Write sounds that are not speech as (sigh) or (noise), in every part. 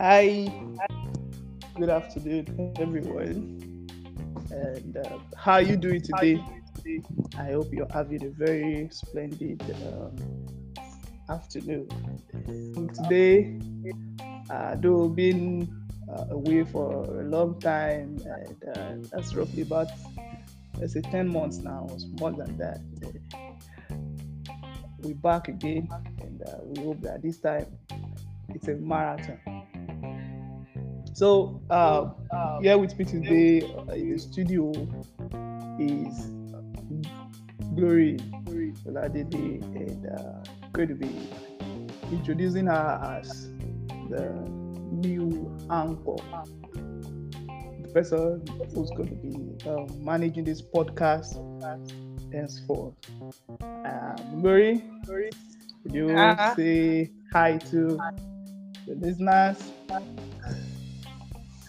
Hi, good afternoon, everyone. And uh, how are you doing today? I hope you're having a very splendid um, afternoon. Today, uh, though been uh, away for a long time, and uh, that's roughly about let's say 10 months now, it's more than that. We're back again, and uh, we hope that this time it's a marathon. So, uh, here with me today uh, in the studio is Glory Oladide, and uh, going to be introducing her as the new anchor, the person who's going to be um, managing this podcast henceforth. Um, Glory, would you Uh-huh. say hi to the listeners?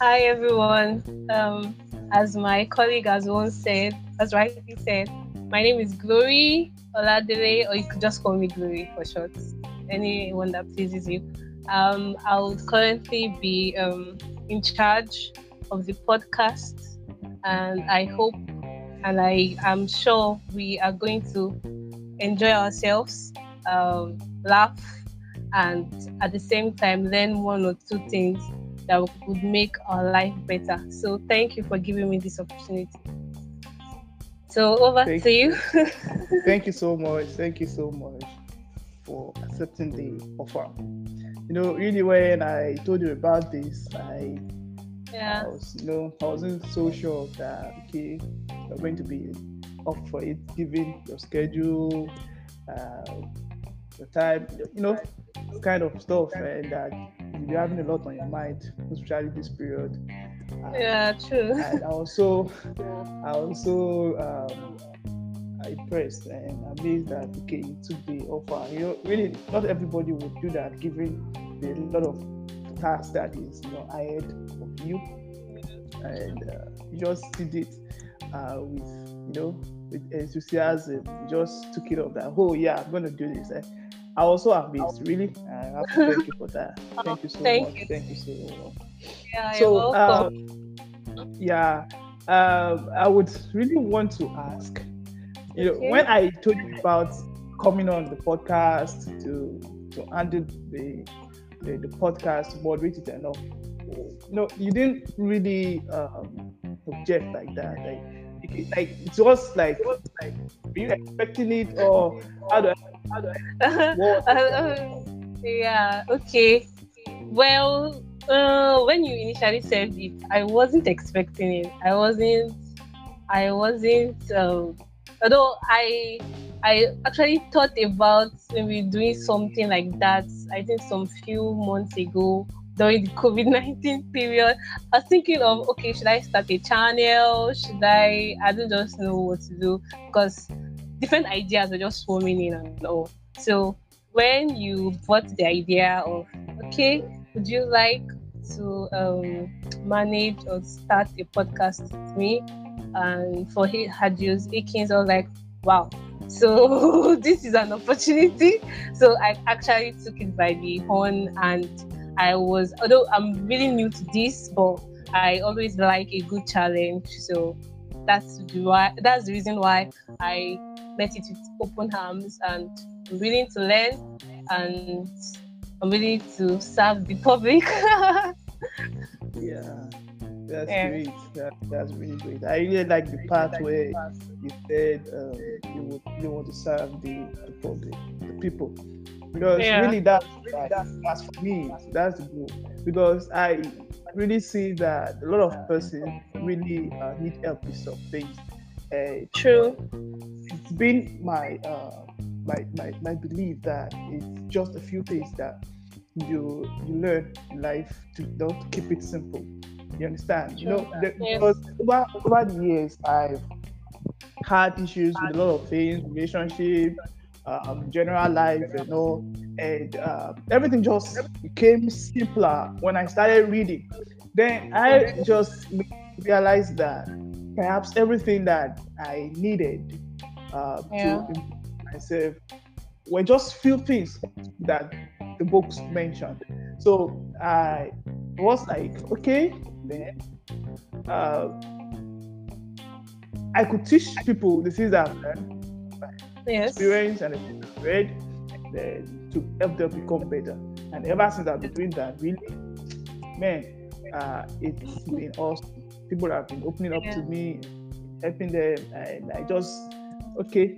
Hi everyone. Um, as my colleague has once said, as rightly said, my name is Glory Oladele, or you could just call me Glory for short. Anyone that pleases you. Um, I'll currently be um, in charge of the podcast, and I hope and I am sure we are going to enjoy ourselves, um, laugh, and at the same time learn one or two things that would make our life better. So thank you for giving me this opportunity. So over Thank to you. (laughs) Thank you so much. Thank you so much for accepting the offer. You know, really, when I told you about this, I, yeah. I was, you know, I wasn't so sure that okay, you're going to be up for it, given your schedule, uh, your time, you know, kind of stuff, and that you're having a lot on your mind, especially this period. Uh, Yeah, true. and I also, (laughs) I also um, impressed and amazed that okay, you took the offer. You know, really, not everybody would do that, given the lot of tasks that is you know ahead of you, and uh, you just did it uh, with you know with enthusiasm. You just took it up that oh yeah, I'm gonna do this. Eh, I also really. Have to thank you for that. (laughs) Thank you so Thank much. you. Thank you so much Yeah, you're so welcome. um, yeah um, i would really want to ask you know Okay. when i told you about coming on the podcast to to handle the the, the podcast moderate it enough you know you didn't really um object like that like it- like it was like like were you expecting it or how do I, how do I (laughs) what (laughs) yeah, okay. Well, uh, when you initially said it, I wasn't expecting it. I wasn't. I wasn't. Um, although I, I actually thought about maybe doing something like that. I think some few months ago during the COVID nineteen period, I was thinking of okay, should I start a channel? Should I? I don't just know what to do because different ideas were just swarming in and all. So when you brought the idea of okay would you like to um, manage or start a podcast with me and for he had used Akins I was like wow so (laughs) this is an opportunity so I actually took it by the horn and I was although I'm really new to this but I always like a good challenge so that's the why that's the reason why I met it with open arms and I'm willing to learn and I'm willing to serve the public. (laughs) Yeah, that's Yeah. great. That, that's really great. I really like the part where you said um, you would you want to serve the, the public, the people, because Yeah. really that that's for me that's the goal. Because I really see that a lot of persons really uh, need help with some things. Uh, True. it's been my uh, my, my my belief that it's just a few things that you you learn in life to don't keep it simple. You understand? You know, the, Yes. because over, over the years I've had issues with a lot of things, relationship, um, general life, you know, and uh, everything just became simpler when I started reading. Then I just realized that perhaps everything that I needed uh, Yeah. to improve myself were just few things that the books mentioned. So I was like okay then uh, I could teach people the things I've learned, Yes. experience, and things read, to help them become better. And ever since I've been doing that, really, man, uh, it's been awesome. People have been opening up to me, helping them, and I just okay.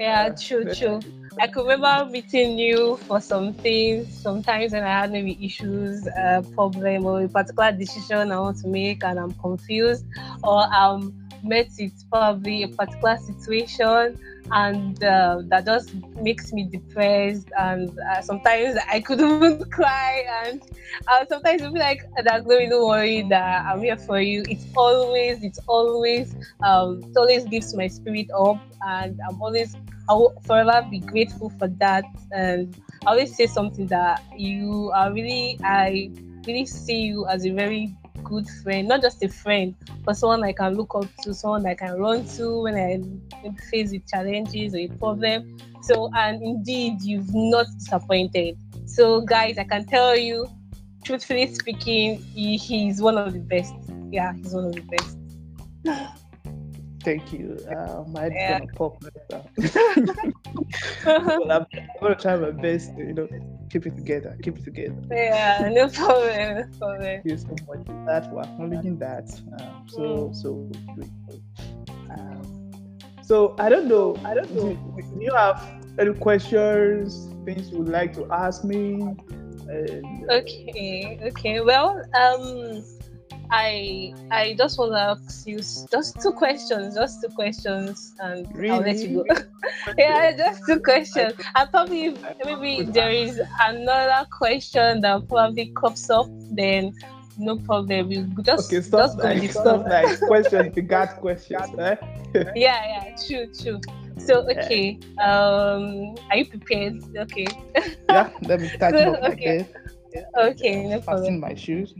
Yeah, Uh, true, true. I could remember meeting you for some things. Sometimes when I had maybe issues, uh, problem, or a particular decision I want to make, and I'm confused, or I'm met with probably a particular situation, and uh, that just makes me depressed. And uh, sometimes I could (laughs) even cry, and uh, sometimes you'll be like, "That Chloe, don't worry, that I'm here for you." It's always, it's always, um, it always gives my spirit up, and I'm always I will forever be grateful for that. And I always say something that you are really, I really see you as a very good friend, not just a friend, but someone I can look up to, someone I can run to when I face with challenges or a problem. So, and indeed, you've not disappointed. So, guys, I can tell you, truthfully speaking, he, he's one of the best. Yeah, he's one of the best. Thank you. Uh, my Yeah. gonna pop later. (laughs) (laughs) well, I'm, I'm gonna try my best to, you know, keep it together, keep it together. yeah, no problem, no problem. Thank you so much for that for acknowledging that. Um, so Mm. so grateful. Um, so I don't know. I don't know. Do, do you have any questions, things you would like to ask me? And, uh, Okay, okay. Well, um, I I just want to ask you just two questions, just two questions, and I'll let you go. (laughs) yeah, just two questions. And probably maybe there is another question that probably comes up. Then no problem. We just Okay, stop just go stop (laughs) questions, the God questions, right? Yeah, yeah, true, true. So okay, um, are you prepared? Okay, yeah, let me up (laughs) my Okay. bed. okay, no problem. Fasten my shoes.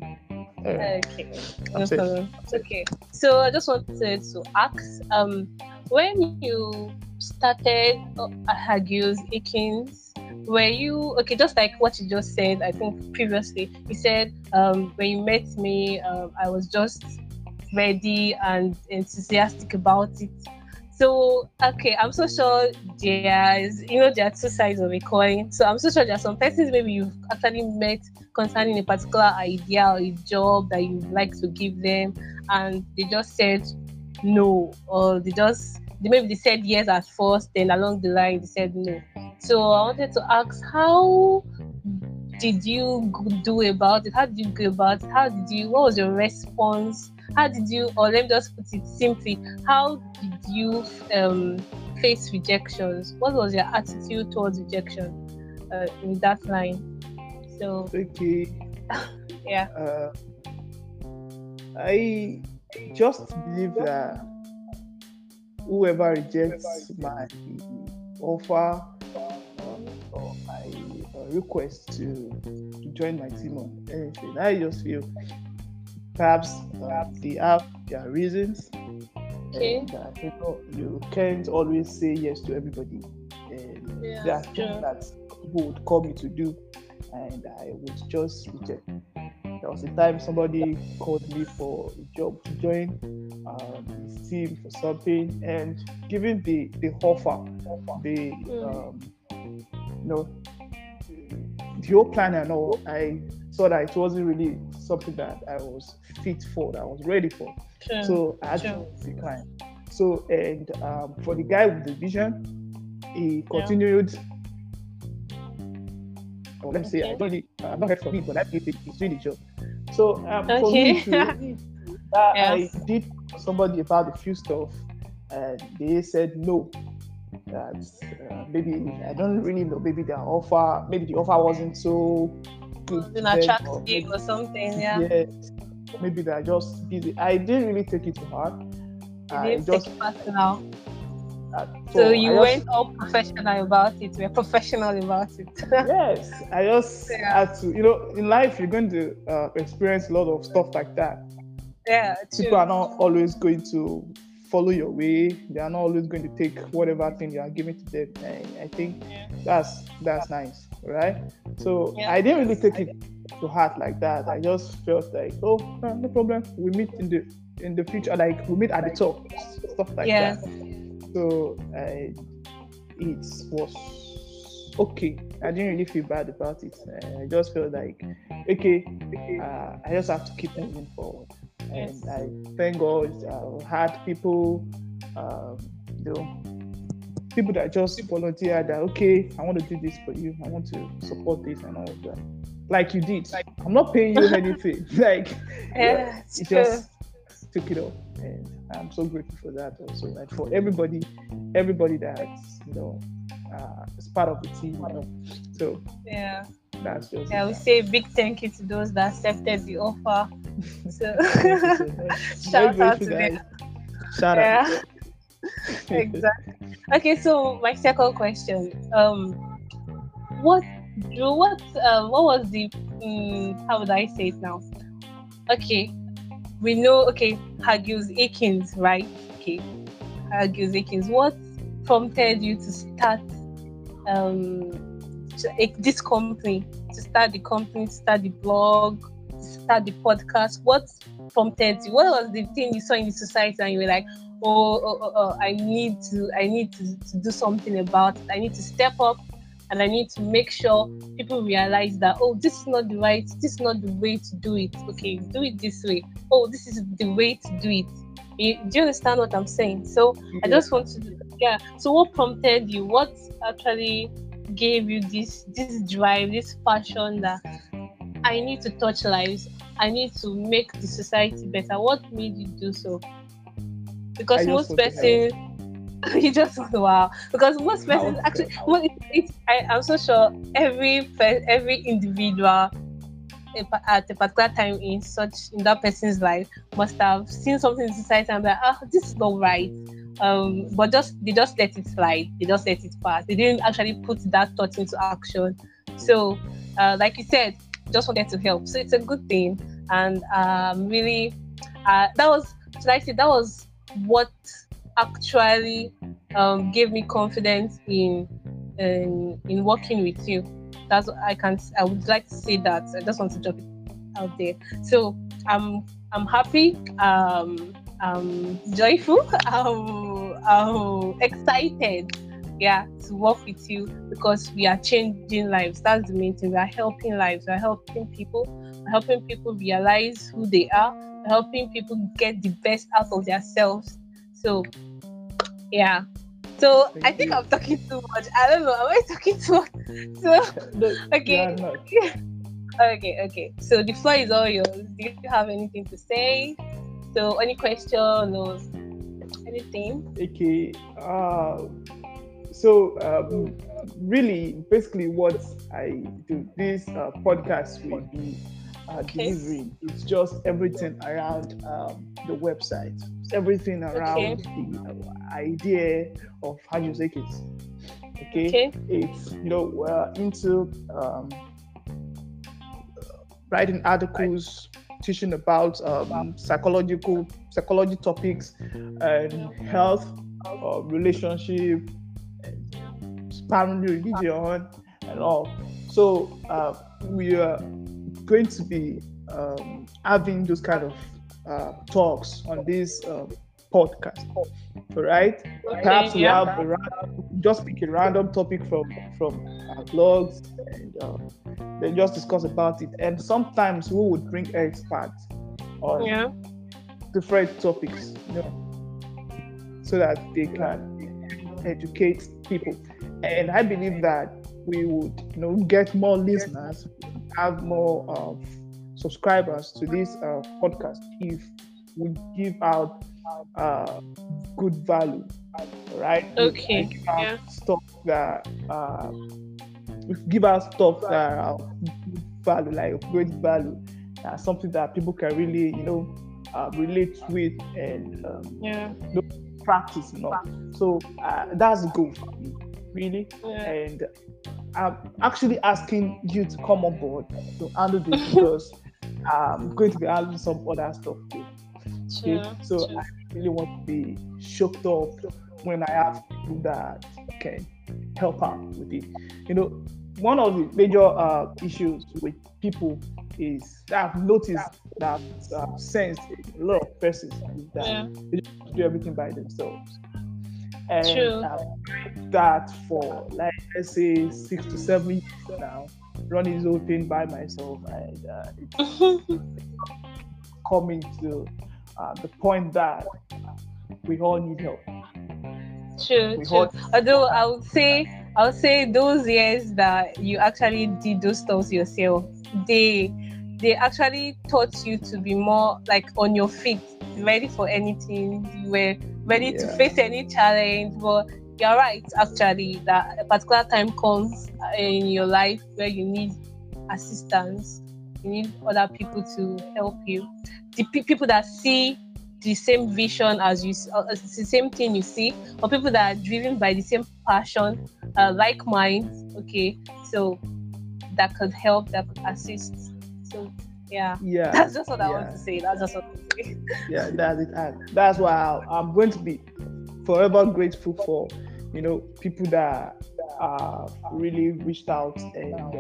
Okay, no safe. problem. Okay, so I just wanted to ask, um, when you started uh, Hagios Akins, were you okay? Just like what you just said, I think previously, you said um, when you met me, um, I was just ready and enthusiastic about it. So okay, I'm so sure there is, you know, there are two sides of a coin. So I'm so sure there are some persons maybe you've actually met concerning a particular idea or a job that you'd like to give them, and they just said no, or they just they maybe they said yes at first, then along the line they said no. So I wanted to ask, how did you do about it? How did you go about it? How did you? What was your response? How did you? Or let me just put it simply, how did you um, face rejections? What was your attitude towards rejection uh, in that line? So Okay. (laughs) yeah. Uh, I just believe that whoever rejects my offer or my request to, to join my team on anything, I just feel perhaps uh, they have their reasons. Okay. And, uh, you know, you can't always say yes to everybody. And Yeah, there are things that people would call me to do, and I would just reject. There was a time somebody called me for a job to join um, his team for something, and given the the offer, the um, you know the whole plan and all, I saw that it wasn't really something that I was fit for, that I was ready for. True. So I had to Sure. decline. So and um, for the guy with the vision, he continued. Well, let me say, I Okay. don't really, I've not heard from him, but I think he's doing the job. So um, for me, to, uh, Yeah. I did somebody about a few stuff, and they said no. That uh, maybe I don't really know. Maybe their offer, maybe the offer wasn't so good. An them, or or something, yeah. Yes. Maybe they're just busy. I didn't really take it to heart. You I didn't just take it personal. So you just- went all professional about it. We're professional about it. (laughs) yes, I just Yeah. had to. You know, in life you're going to uh, experience a lot of stuff like that. yeah, People are not always going to follow your way. They are not always going to take whatever thing you are giving to them. And I think Yeah. that's that's nice, right? So Yeah. I didn't really take it to heart like that. I just felt like, oh, no problem. We meet in the in the future, like we meet at the top, stuff like yes. that. So uh, it was okay. I didn't really feel bad about it. Uh, I just felt like, okay, uh, I just have to keep moving forward. And Yes. I thank God I had people, um, you know, people that just volunteer that, okay, I want to do this for you. I want to support this and all of that. Like you did. I'm not paying you anything. (laughs) like, Yeah, it true. just took it off. And I'm so grateful for that also. And for everybody, everybody that's, you know, uh, is part of the team, you know. So Yeah. that's just Yeah, we say big thank you to those that accepted the offer. (laughs) So so. (laughs) Shout Very out to them. Shout Yeah. out. Exactly. (laughs) Okay, so my second question. Um what do what um what was the um, how would I say it now? Okay. We know okay, Hagius Akins, right? Okay. Hagius Akins. What prompted you to start um this company, to start the company, to start the blog, to start the podcast? What prompted you? What was the thing you saw in the society and you were like, oh, oh, oh, oh, I need to, I need to, to do something about it. I need to step up and I need to make sure people realize that, oh, this is not the right, this is not the way to do it. Okay, do it this way. Oh, this is the way to do it. You, do you understand what I'm saying? So I just want to, yeah. So what prompted you? What actually gave you this this drive, this passion that I need to touch lives. I need to make the society better. What made you do so? Because most persons, (laughs) you just wow. Because most persons actually, well, it, it, I, I'm so sure every every individual at a particular time in such in that person's life must have seen something in society and be like, ah, this is not right. Um, but just they just let it slide. They just let it pass. They didn't actually put that thought into action. So, uh, like you said, just wanted to help. So it's a good thing, and um, really, uh, that was like I said, that was what actually um, gave me confidence in in in working with you. That's I can. I would like to say that. I just want to drop it out there. So I'm I'm happy. Um, I'm joyful. (laughs) I'm, I'm excited. Yeah, to work with you because we are changing lives. That's the main thing. We are helping lives. We are helping people. We're helping people realize who they are. Helping people get the best out of themselves. So, yeah. So Thank I think you. I'm talking too much. I don't know. Am I talking too much? (laughs) So No, Okay. (laughs) okay, okay. So the floor is all yours. Do you have anything to say? So any question or anything? Okay. Uh, so um, really, basically, what I do this uh, podcast will be uh, Okay. delivering. It's just everything around um, the website. It's everything around the uh, idea of how you take it. Okay. Okay. It's you know we're into um, writing articles, teaching about um, psychological psychology topics and health, uh, relationship, family, religion, and all. So uh, we are going to be um, having those kind of uh, talks on this uh, podcast. All right. Perhaps we yeah. have just pick a random topic from from our blogs and uh, then just discuss about it. And sometimes we would bring experts on Yeah. different topics, you know, so that they can educate people. And I believe that we would, you know, get more listeners, have more uh, subscribers to this uh, podcast if we give out uh, good value, right? Okay, We give out yeah. stuff that uh, we give out stuff that are good value, like great value, uh, something that people can really, you know, uh, relate with and um, Yeah. practice, you know. So uh, that's goal for me, really. Yeah. And I'm actually asking you to come on board to handle this because (laughs) I'm going to be handling some other stuff too. Okay, Sure, so sure. I really want to be shocked up when I have people that can help out with it. You know, one of the major uh, issues with people is that I've noticed that I've sensed a lot of persons that Yeah. they do everything by themselves. And True. I've that for like let's say six to seven years now, running this whole thing by myself, and uh, it's (laughs) coming to uh, the point that we all need help. True, We true. Although I would say, I would say those years that you actually did those stuff yourself, they they actually taught you to be more like on your feet, ready for anything. You were ready to face any challenge. But you're right, actually, that a particular time comes in your life where you need assistance. You need other people to help you. The pe- people that see the same vision as you, uh, the same thing you see, or people that are driven by the same passion, uh, like minds. Okay, so that could help, that could assist. So yeah, Yeah, (laughs) that's just what I want to say. That's just what I say. yeah, that's it. And that's why I'm going to be forever grateful for, you know, people that uh, really reached out and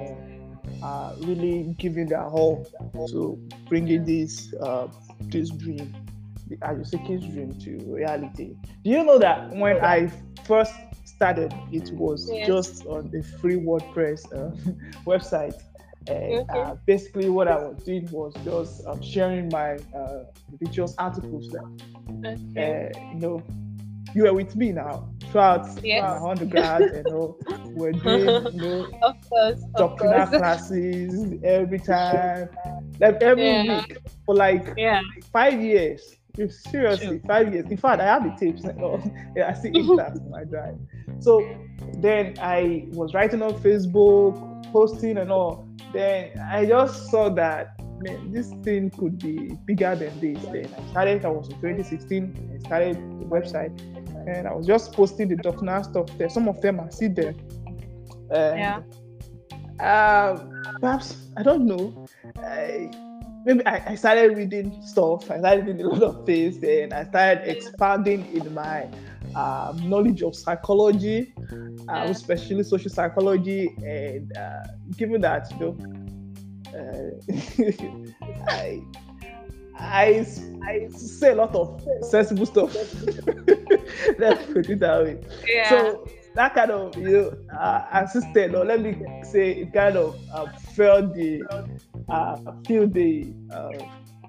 uh, really giving their all to bringing this uh, this dream, the Ayoseke's dream to reality. Do you know that when I first started, it was Yes. just on the free WordPress uh, (laughs) website. And uh, basically, what I was doing was just um, sharing my uh, religious articles that Okay. uh, you know, you were with me now throughout Yes. my undergrad, you know, we're doing, you know, (laughs) Of course, of doctrinal course. (laughs) classes every time, like every Yeah. week for like Yeah. five years. Seriously, True. five years. In fact, I have the tapes. (laughs) Yeah, I see it that on my drive. So then I was writing on Facebook, posting and all. Then I just saw that man, this thing could be bigger than this. Then I started. I was in 2016. I started the website, and I was just posting the doctrinal stuff there. Some of them I see there. And, Yeah. Um, perhaps I don't know. I, maybe I, I started reading stuff. I started reading a lot of things, and I started expanding in my um, knowledge of psychology, uh, especially social psychology. And uh, given that, you know, uh, (laughs) I, I I say a lot of sensible stuff. (laughs) Let's put it that way. Yeah. So that kind of you know uh, assisted, or let me say, it kind of uh, felt the uh, feel the uh,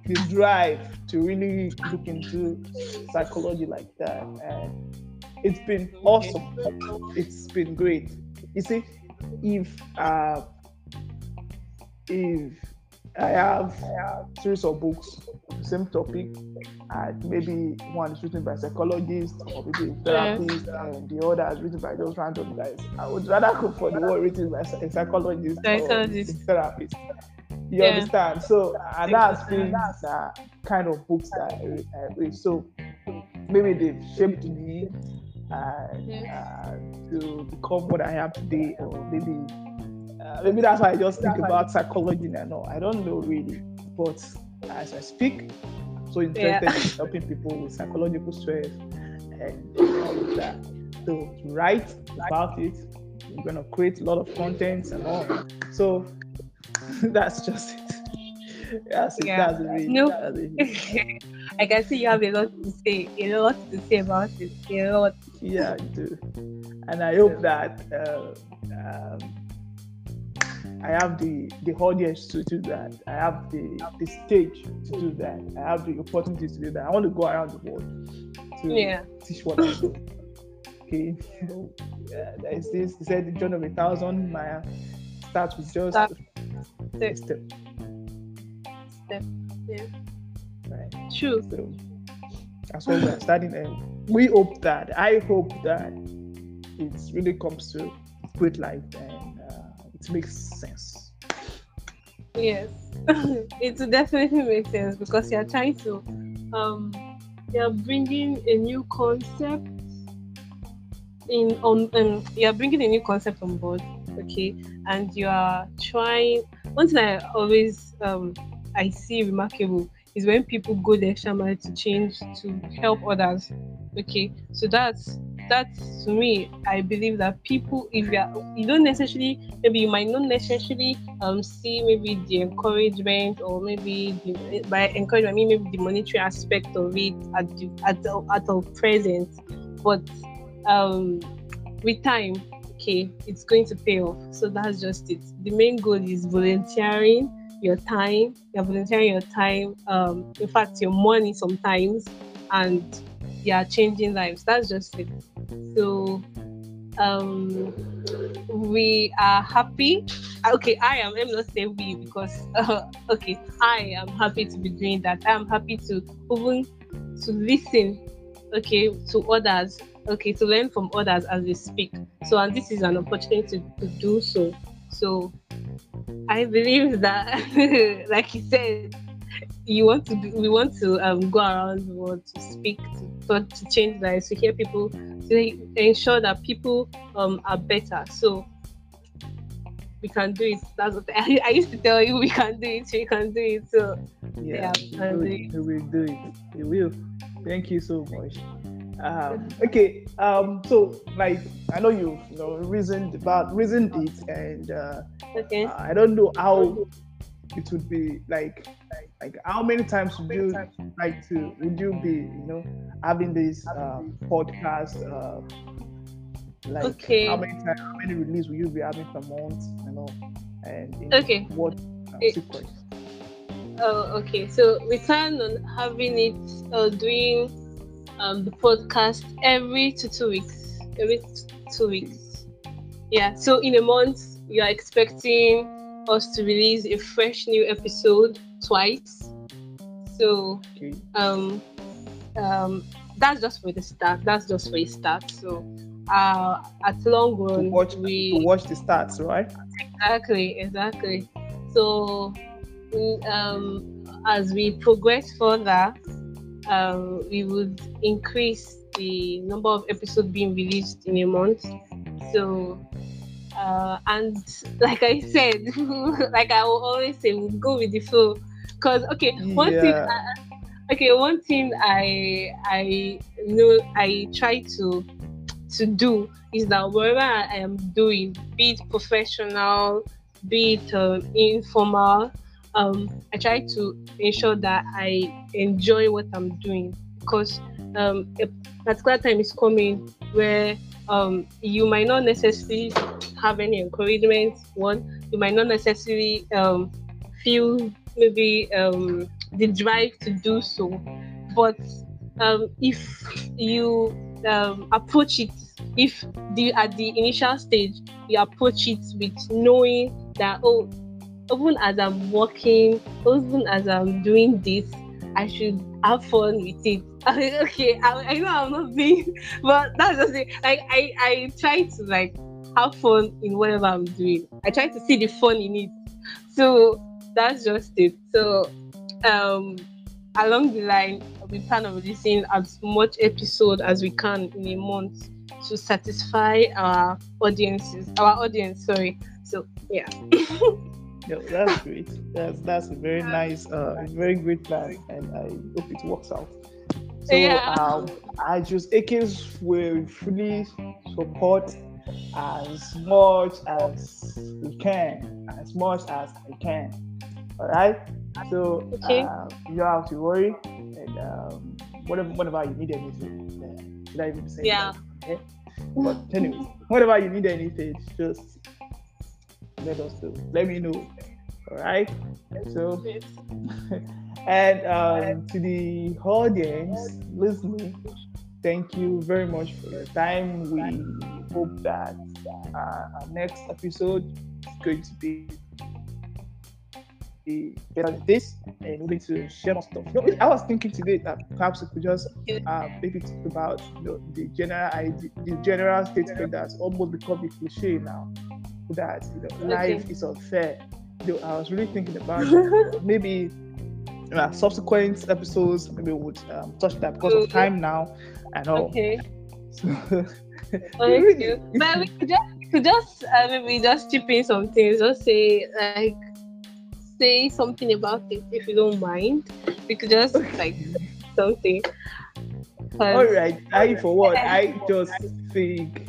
the drive to really look into psychology like that, and it's been awesome. It's been great. You see, if uh, if I have a series of books, the same topic, and maybe one is written by psychologists or maybe a therapist, and the other is written by those random guys. I would rather go for the one written by a psychologist or a therapist. You Yeah. understand? So, and that's been the kind of books that I I read. So, maybe they've shaped me uh, uh, to become what I am today, or maybe uh, maybe that's why I just think about psychology and all. I don't know really, but as I speak, I'm so interested Yeah. in (laughs) helping people with psychological stress and all of that. So to write about it, we're gonna create a lot of content and all. So (laughs) that's just it. That's it. Yeah. That's it. No. That's it. (laughs) I can see you have a lot to say, a lot to say about it, a lot. Yeah, I do. And I hope that uh, um, I have the the audience to do that. I have the the stage to do that. I have the opportunity to do that. I want to go around the world to Yeah. teach what I know. Okay, uh, there is this. He said the journey of a thousand mile starts with just Start- a step. Step, yeah. Right. True. So that's what we're starting, and we hope that I hope that it really comes to great life and it makes sense. Yes, (laughs) it definitely makes sense because you're trying to, um, you're bringing a new concept in on, um, you're bringing a new concept on board, okay, and you are trying. One thing I always um I see remarkable is when people go the extra mile to change to help others. Okay, so that's that's to me. I believe that people, if you are, you don't necessarily, maybe you might not necessarily um see maybe the encouragement or maybe the, by encouragement, I mean maybe the monetary aspect of it at the, at the, at the present, but um with time, okay, it's going to pay off. So that's just it. The main goal is volunteering your time. You're volunteering your time. Um, in fact, your money sometimes, and you are changing lives. That's just it. So, um, we are happy. Okay, I am. Me not say we because uh, okay, I am happy to be doing that. I am happy to even to listen. Okay, to others okay to learn from others as they speak so and this is an opportunity to, to do so so i believe that (laughs) like you said you want to be, we want to um, go around the world to speak to, to change lives to hear people to ensure that people um, are better. So we can do it. That's what I, I, used to tell you (laughs) we can do it we can do it. So yeah, yeah we, we will do it. We will. Thank you so much. Um, (laughs) okay, um, so like I know you, you know reasoned about reasoned it, and uh, okay. I don't know how it would be like like how many times would you like to would you be you know having this um, podcast uh, like okay. how many times how many release will you be having per month you know and okay what uh, it, sequence oh okay so we plan on having it uh, doing um, the podcast every two two weeks. Every two weeks. Yeah. So in a month, you are expecting us to release a fresh new episode twice. So um um that's just for the start. That's just for a start. So uh at long run to watch, we to watch the stats, right? Exactly, exactly. So um as we progress further, um, we would increase the number of episodes being released in a month. So, uh, and like I said, (laughs) like I will always say, we'll go with the flow. Cause okay, one yeah. thing, I, okay, one thing I I know I try to to do is that whatever I am doing, be it professional, be it uh, informal, um, I try to ensure that I enjoy what I'm doing because um, a particular time is coming where um, you might not necessarily have any encouragement. One, you might not necessarily um, feel maybe um, the drive to do so, but um, if you um, approach it, if the at the initial stage you approach it with knowing that oh even as I'm working, even as I'm doing this, I should have fun with it. (laughs) okay, I, I know I'm not being, (laughs) but that's just it. Like I, I try to like have fun in whatever I'm doing. I try to see the fun in it. So that's just it. So um along the line, we plan on releasing as much episode as we can in a month to satisfy our audiences, our audience. Sorry. So yeah. (laughs) Yeah, that's great. That's that's a very nice, uh, very great plan, and I hope it works out. So yeah. um, I just AKs will fully support as much as we can, as much as I can. All right. So okay. uh, you don't have to worry, and um, whatever, whatever you need anything, uh, should I even say? Yeah. That? Okay. But anyway, whatever you need anything, just let us know. Let me know. All right. So, (laughs) and um, to the audience listening, thank you very much for your time. We hope that uh, our next episode is going to be better than this and going to share more stuff. You know, I was thinking today that perhaps we could just uh, maybe talk about you know, the general idea, the general statement that's almost become a cliche now that you know, okay. life is unfair. You know, I was really thinking about (laughs) maybe uh, subsequent episodes maybe we would um, touch that because of time now and all. Okay. So, (laughs) Thank you. But we could just, we could just uh, maybe just chip in some things. Just say like say something about it if you don't mind. We could just like something. All right, I for what? I just think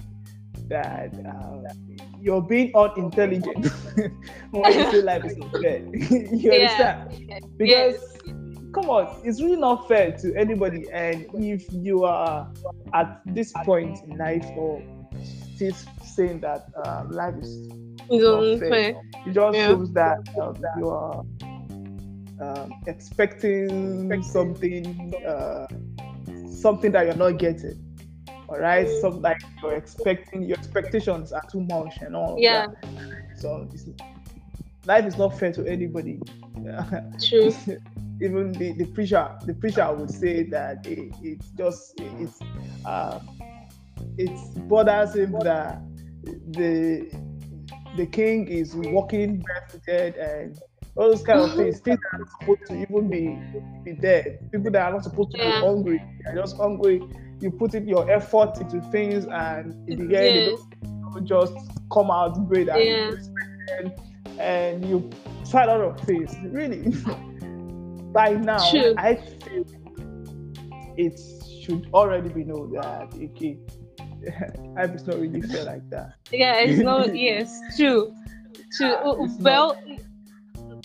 that uh, you're being unintelligent when you say life is unfair. (laughs) you Yeah. understand? Because come on, it's really not fair to anybody. And if you are at this point in life or still saying that uh, life is It's not fair, unfair. it just Yeah. shows that um, you are um, expecting something, uh, something that you're not getting. All right, Mm. something like you're expecting, your expectations are too much and all. Yeah. that. So it's, life is not fair to anybody. (laughs) True. Even the, the preacher, the preacher would say that it, it's just it's uh, it bothers him that the the king is walking barefooted and all those kind of (laughs) things. Things that are supposed to even be be there. People that are not supposed to Yeah. be hungry, they're just hungry. You put in your effort into things, and in the end, Yes. just come out great and Yeah. respected, and you try a lot of things. Really, (laughs) by now, True. I feel it should already be known that okay, (laughs) life is not really fair like that. Yeah, it's (laughs) not. yes, true, true. Yeah, well,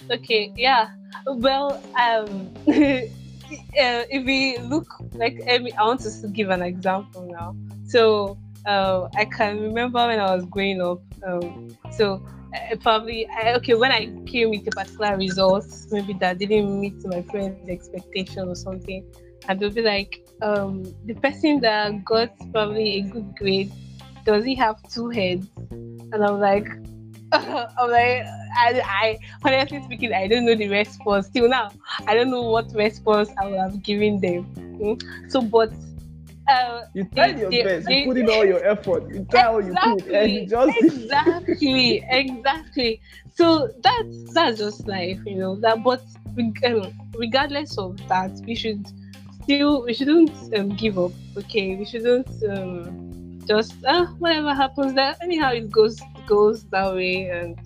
okay, yeah. Well, um, uh, if we look like, I, want to give an example now. So, uh, I can remember when I was growing up. Um, so. uh, Probably I, okay. When I came with a particular result, maybe that didn't meet my friend's expectation or something, and they'll be like, um, the person that got probably a good grade, does he have two heads? And I'm like, (laughs) I'm like, I, I honestly speaking, I don't know the response till now. I don't know what response I would have given them. Mm. So, but uh, You tried your they- best. they- you put in all your effort. You try all you could, and you just exactly, exactly. So that's that's just life, you know. That, but um, regardless of that, we should still we shouldn't um, give up. Okay, we shouldn't um, just ah whatever happens. That anyhow it goes goes that way. And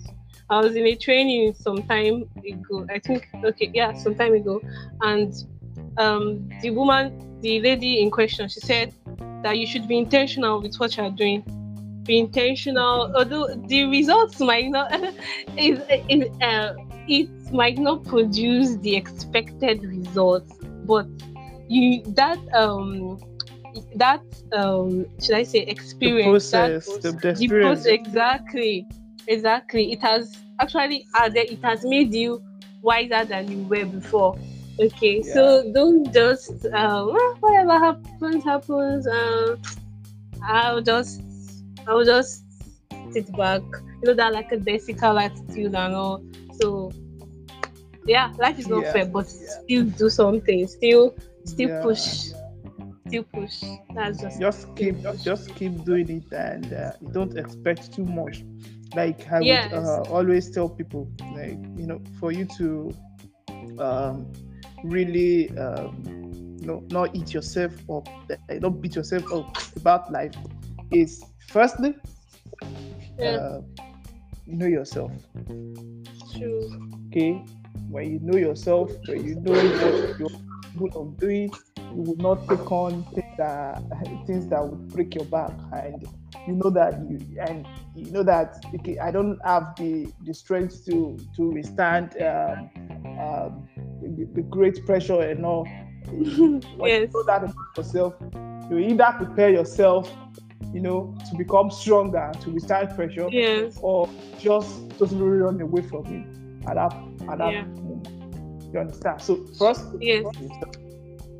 I was in a training some time ago. I think okay, yeah, some time ago, and um, the woman, the lady in question, she said that you should be intentional with what you're doing. Be intentional, although the results might not, (laughs) it, uh, it might not produce the expected results, but you that um that um should I say the experience that- process, the, the the experience. process exactly exactly it has actually added it has made you wiser than you were before okay so don't just "Ah, whatever happens happens um i'll just i'll just sit back you know that like a basical attitude and all so yeah life is not Yeah, fair but yeah. still do something still still Yeah, push yeah. Still push that's just Just keep, just keep doing it, and uh, don't expect too much. Like I Yes. would uh, always tell people, like you know, for you to um, really, um, you know, not eat yourself up, don't beat yourself up about life, is firstly, Yeah. uh, know yourself. true okay when you know yourself when you know what you're capable of doing you will not take on things that things that would break your back and you know that you and you know that okay i don't have the the strength to to withstand um, um, the, the great pressure and all (laughs) yes you know that about yourself you either prepare yourself you know to become stronger to withstand pressure yes or just totally run away from it at that at that Yeah. moment. You understand? So first, yes yourself.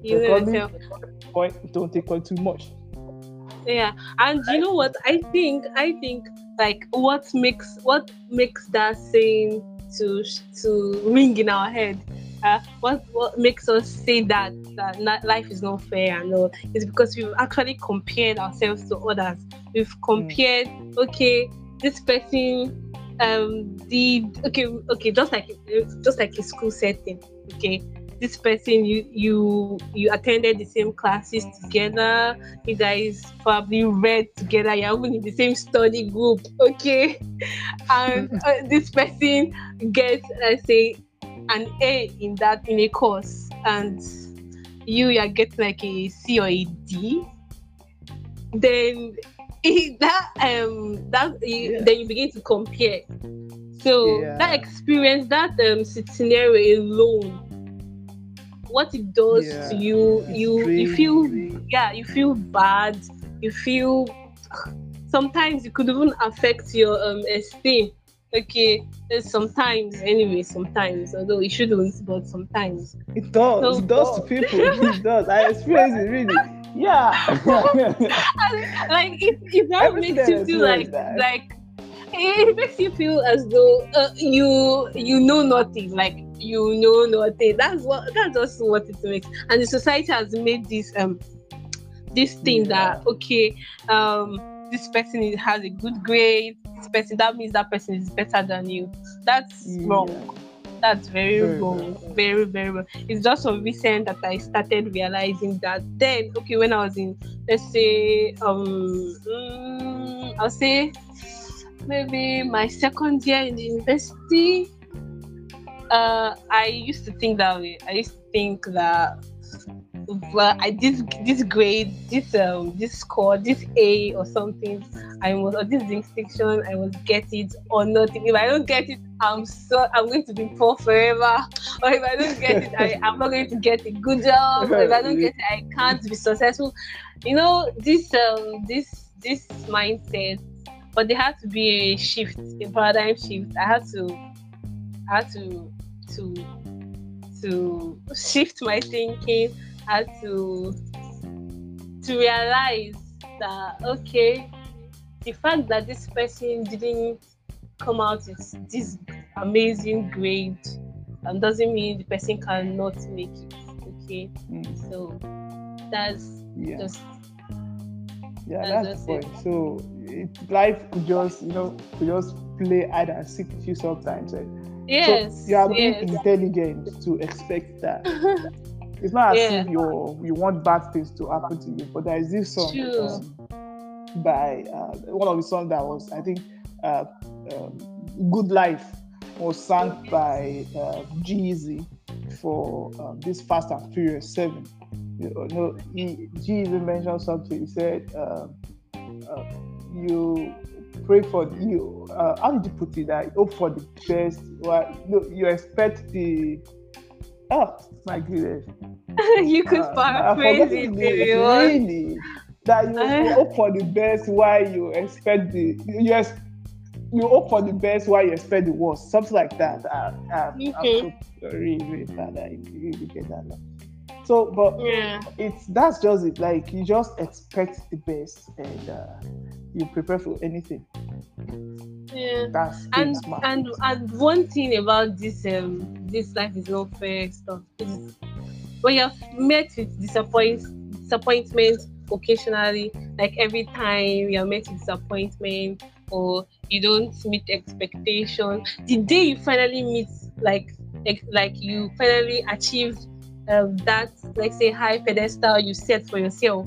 You know yourself. Point, don't take on too much. yeah and you know what? I think i think like what makes what makes that saying to to ring in our head uh, what what makes us say that that life is not fair and all is because we've actually compared ourselves to others. We've compared okay this person um did okay okay just like just like a school setting okay this person you you you attended the same classes together you guys probably read together you're even in the same study group okay (laughs) and uh, this person gets let's say an a in that in a course and you you're getting like a C or a D, then (laughs) that um that you, Yeah. then you begin to compare. So Yeah. that experience, that um scenario alone, what it does Yeah. to you, It's you you feel yeah, you feel bad, you feel sometimes it could even affect your um esteem. Okay, sometimes anyway, sometimes although it shouldn't, but sometimes. It does. So- it does to (laughs) people. it does. I experience it really. Yeah. (laughs) like it, it now makes you feel like that. like it makes you feel as though uh, you you know nothing like you know nothing that's what that's just what it makes. And the society has made this um this thing that okay um this person is, has a good grade. This person that means that person is better than you. That's wrong. That's very, Very wrong. wrong. very very wrong. It's just so recent that i started realizing that then okay when i was in let's say um mm, i'll say maybe my second year in the university uh i used to think that way i used to think that well i this this grade this um this score this a or something i was or this distinction i must get it or nothing if i don't get it i'm so i'm going to be poor forever. (laughs) Or if i don't get it I, i'm not going to get a good job. Or if i don't get it i can't be successful. You know this um this this mindset but there had to be a shift a paradigm shift. I had to i had to to to shift my thinking had to to realize that okay the fact that this person didn't come out with this amazing grade um, doesn't mean the person cannot make it okay Mm, so that's yeah. just Yeah, That's that's the it. point. So it, life could just, you know, could just play hide and seek with you sometimes. eh. Yes So you are being yes intelligent to expect that. (laughs) It's not as Yeah. if you you want bad things to happen to you, but there is this song um, by uh, one of the songs that was, I think, uh, um, "Good Life" was sung by uh, G-Eazy for um, this Fast and Furious Seven. You know, he, G-Eazy mentioned something. He said, um, uh, "You pray for you. Uh, how did you put it? That you hope for the best. Well, no, you expect the." Oh my goodness! you could Uh, paraphrase I it if you want Really, that you Uh. hope for the best while you expect the you ex- you hope for the best while you expect the worst, something like that. Uh, uh, Mhm. I'm so really, really you really get that. So, but yeah it's that's just it. Like you just expect the best and uh, you prepare for anything. yeah That's and smart. and and one thing about this um this life is not fair stuff is when you're met with disappoint disappointment occasionally like every time you're met with disappointment or you don't meet expectation the day you finally meet like like, like you finally achieve um, that like say high pedestal you set for yourself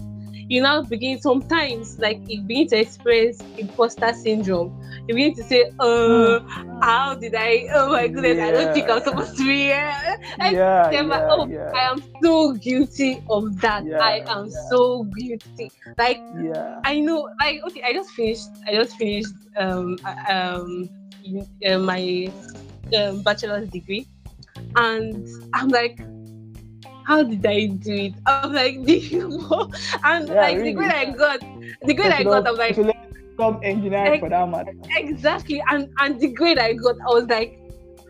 you now begin sometimes like you begin to experience imposter syndrome you begin to say uh how did I? Oh my goodness, I don't think I'm supposed to be here. I yeah, yeah, oh, yeah, I am so guilty of that. Yeah, I am yeah. so guilty. Like yeah. I know, like okay, I just finished. I just finished um uh, um uh, my um, bachelor's degree, and I'm like. How did I do it? I'm like, (laughs) do you know? And Yeah, like really. the grade I got, the grade I got, I'm like, if you let become engineering for that matter. exactly and and the grade i got i was like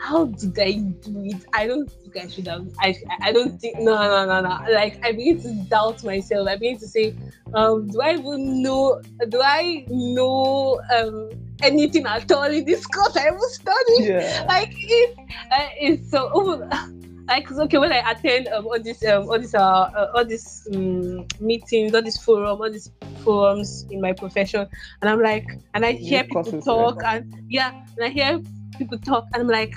how did i do it i don't think i should have i i don't think no no no no like i begin to doubt myself i begin to say um do i even know do i know um anything at all in this course i even studied Yeah. like it uh, it's so oh, like okay when I attend um, all this um all this uh, uh all these um, meetings, all these forum, all these forums in my profession, and I'm like, and I hear people talk, and yeah, and I hear people talk, and I'm like.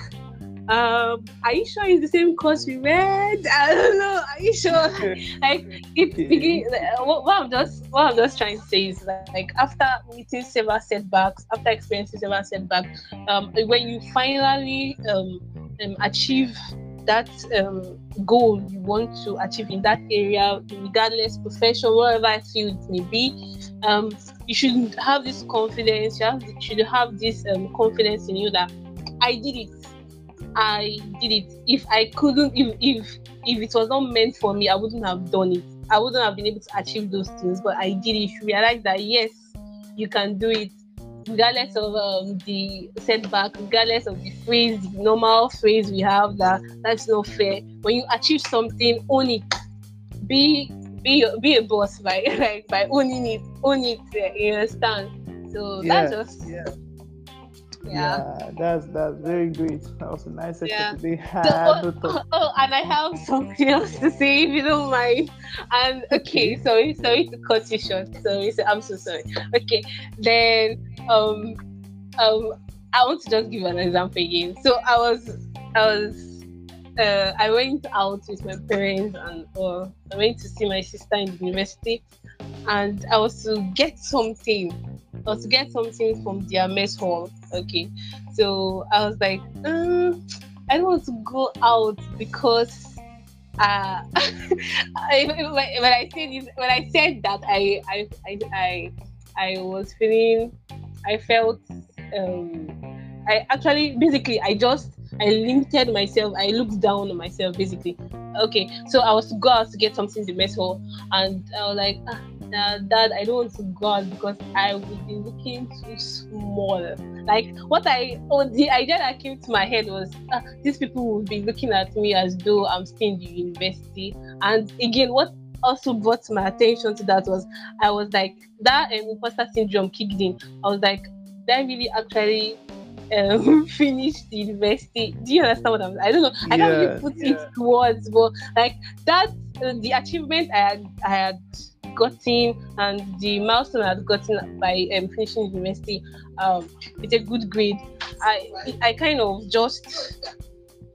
Um, are you sure it's the same course we read? (laughs) I don't know. Are you sure? (laughs) (laughs) like it begin uh, what, what i'm just what i'm just trying to say is that, like after meeting several setbacks after experiencing several setbacks um when you finally um, um achieve that um, goal you want to achieve in that area, regardless profession, whatever field it may be, um, you should have this confidence. You, have, should have this um, confidence in you that I did it. I did it. If I couldn't, if if if it was not meant for me, I wouldn't have done it. I wouldn't have been able to achieve those things. But I did it. You realize that yes, you can do it regardless of um, the setback, regardless of the phrase, the normal phrase we have that that's not fair. When you achieve something, own it. Be be be a boss by (laughs) like by owning it, own it. You understand? So Yeah, that's just yeah. yeah. Yeah, that's that's very great. That was a nice Yeah. today. So, (laughs) oh, oh, and I have something else to say if you don't mind. And okay, sorry, sorry to cut you short. Sorry, so I'm so sorry. Okay, then um um I want to just give an example again. So I was I was uh, I went out with my parents and uh, I went to see my sister in the university and I was to get something. I was to get something from their mess hall. Okay. So I was like, um, I don't want to go out because uh (laughs) when, I said this, when I said that I I I, I was feeling I felt um I actually basically I just I limited myself, I looked down on myself basically. Okay, so I was to go out to get something in the mess hall and I was like, ah, dad, I don't want to go out because I would be looking too small. Like what I oh the idea that came to my head was ah, these people will be looking at me as though I'm still in the university. And again, what also brought my attention to that was I was like that um, imposter syndrome kicked in. I was like, did I really actually um, (laughs) finish the university? Do you understand what I'm? I don't know. I can't Yeah, really put yeah. it towards, but like that, uh, the achievement I had, I had gotten and the milestone I had gotten by um, finishing university um, with a good grade, I I kind of just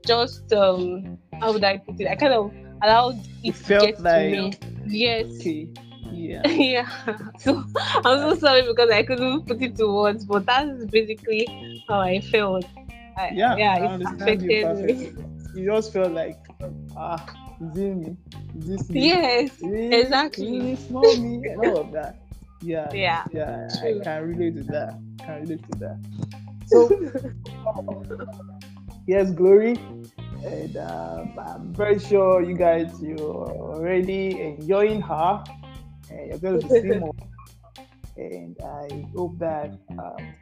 just um how would I put it? I kind of allowed it to felt like- me. Yes. (laughs) Okay. Yeah. (laughs) yeah. So I'm so sorry because I couldn't put it to words, but that's basically how I felt. I, Yeah. yeah, I it affected me. You just felt like, ah, is it me? Is this me? Yes, Really? exactly. Really small me and (laughs) all of that. Yeah. yeah. Yeah, True. I can relate to that. Can relate to that. So, yes, glory, and um, I'm very sure you guys you're already enjoying her, and you're going to see more. And I hope that um,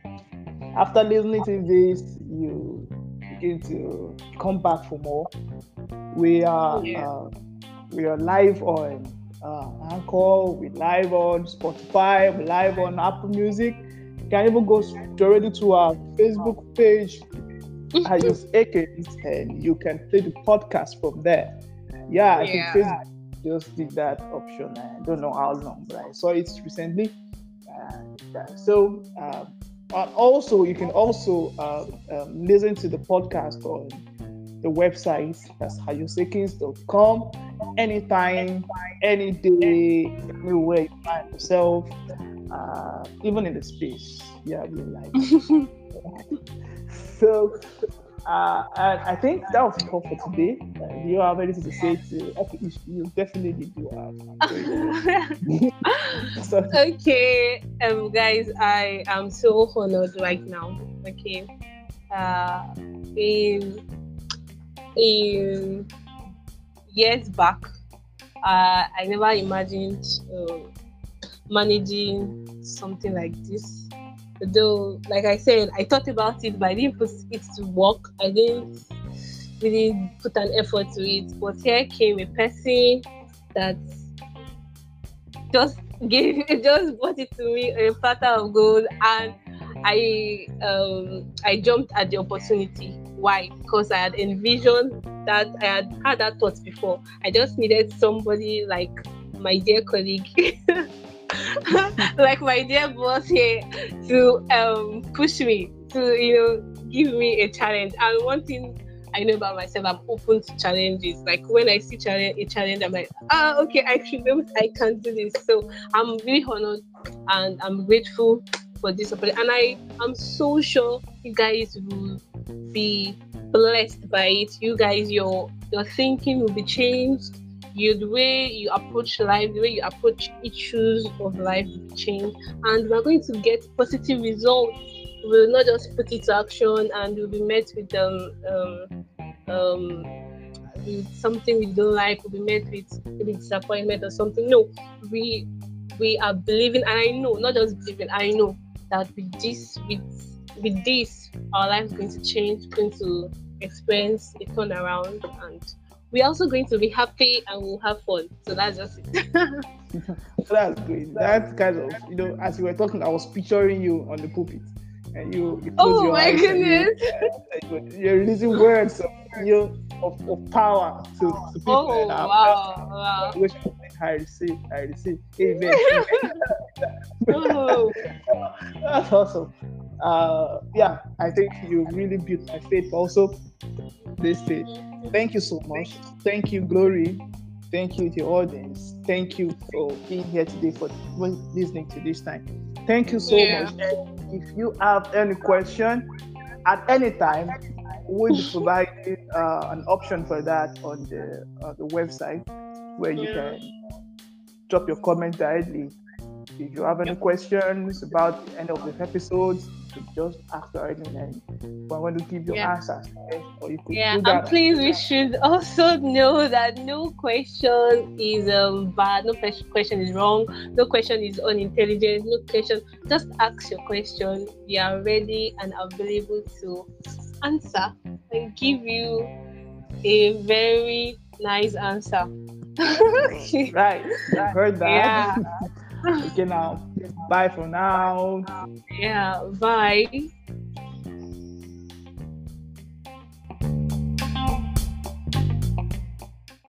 after listening to this, you begin to come back for more. We are Yeah. uh, we are live on uh, Anchor, we live on Spotify, we live on Apple Music. You can even go directly to our Facebook page, I (laughs) use Akins, and you can play the podcast from there. Yeah, I Yeah. think Facebook just did that option. I don't know how long, but I saw it recently. Uh, so, um, also you can also uh, um, listen to the podcast on the website that's hayusekins.com anytime, any day, anywhere you find yourself, uh, even in the space. Yeah, we like. (laughs) so, uh, I think that was all for today. Do you have anything to say to? Okay, you, you definitely do have. so, (laughs) okay, um, guys, I am so honored right now. Okay, uh, in in years back, uh, I never imagined uh, managing something like this. Though, like I said, I thought about it, but I didn't put it to work. I didn't really put an effort to it. But here came a person that just gave (laughs) just brought it to me a platter of gold and I um I jumped at the opportunity. Why? Because I had envisioned that I had had that thought before. I just needed somebody like my dear colleague, (laughs) (laughs) like my dear boss here, to um push me to you know give me a challenge. And one thing I know about myself, I'm open to challenges. Like when I see challenge a challenge, I'm like, ah, okay, I should be I can do this. So I'm really honored and I'm grateful for this opportunity. And I am so sure you guys will be blessed by it. You guys, your your thinking will be changed. You the way you approach life, the way you approach issues of life change, and we're going to get positive results. We'll not just put it to action, and we'll be met with um um um with something we don't like. We'll be met with maybe disappointment or something. No, we we are believing, and I know, not just believing, I know that with this, with with this, our life is going to change, going to experience a turnaround, and we're also going to be happy and we'll have fun. So that's just it. (laughs) so that's great. That's kind of you know, as you were talking, I was picturing you on the pulpit. And you, you close oh your my eyes goodness! (laughs) You, you're releasing words of you know, of, of power to, to people. Oh wow! Wow! Which I receive, I receive. Amen. (laughs) Oh, That's awesome. Uh, yeah, I think you really built my faith also. This faith. Thank you so much. Thank you, Glory. Thank you to the audience. Thank you for being here today for listening to this time. Thank you so Yeah. much. And if you have any question at any time, we'll provide uh, an option for that on the uh, the website where you Yeah. can drop your comment directly. If you have any questions about any of the episodes, you could just ask directly and I want to give your Yeah. answers. Or you could yeah, do and please, we should also know that no question is um bad, no question is wrong, no question is unintelligent, no question. Just ask your question. We are ready and available to answer and give you a very nice answer. (laughs) Right, you heard that. Yeah. (laughs) okay, now Bye for now. Yeah, bye.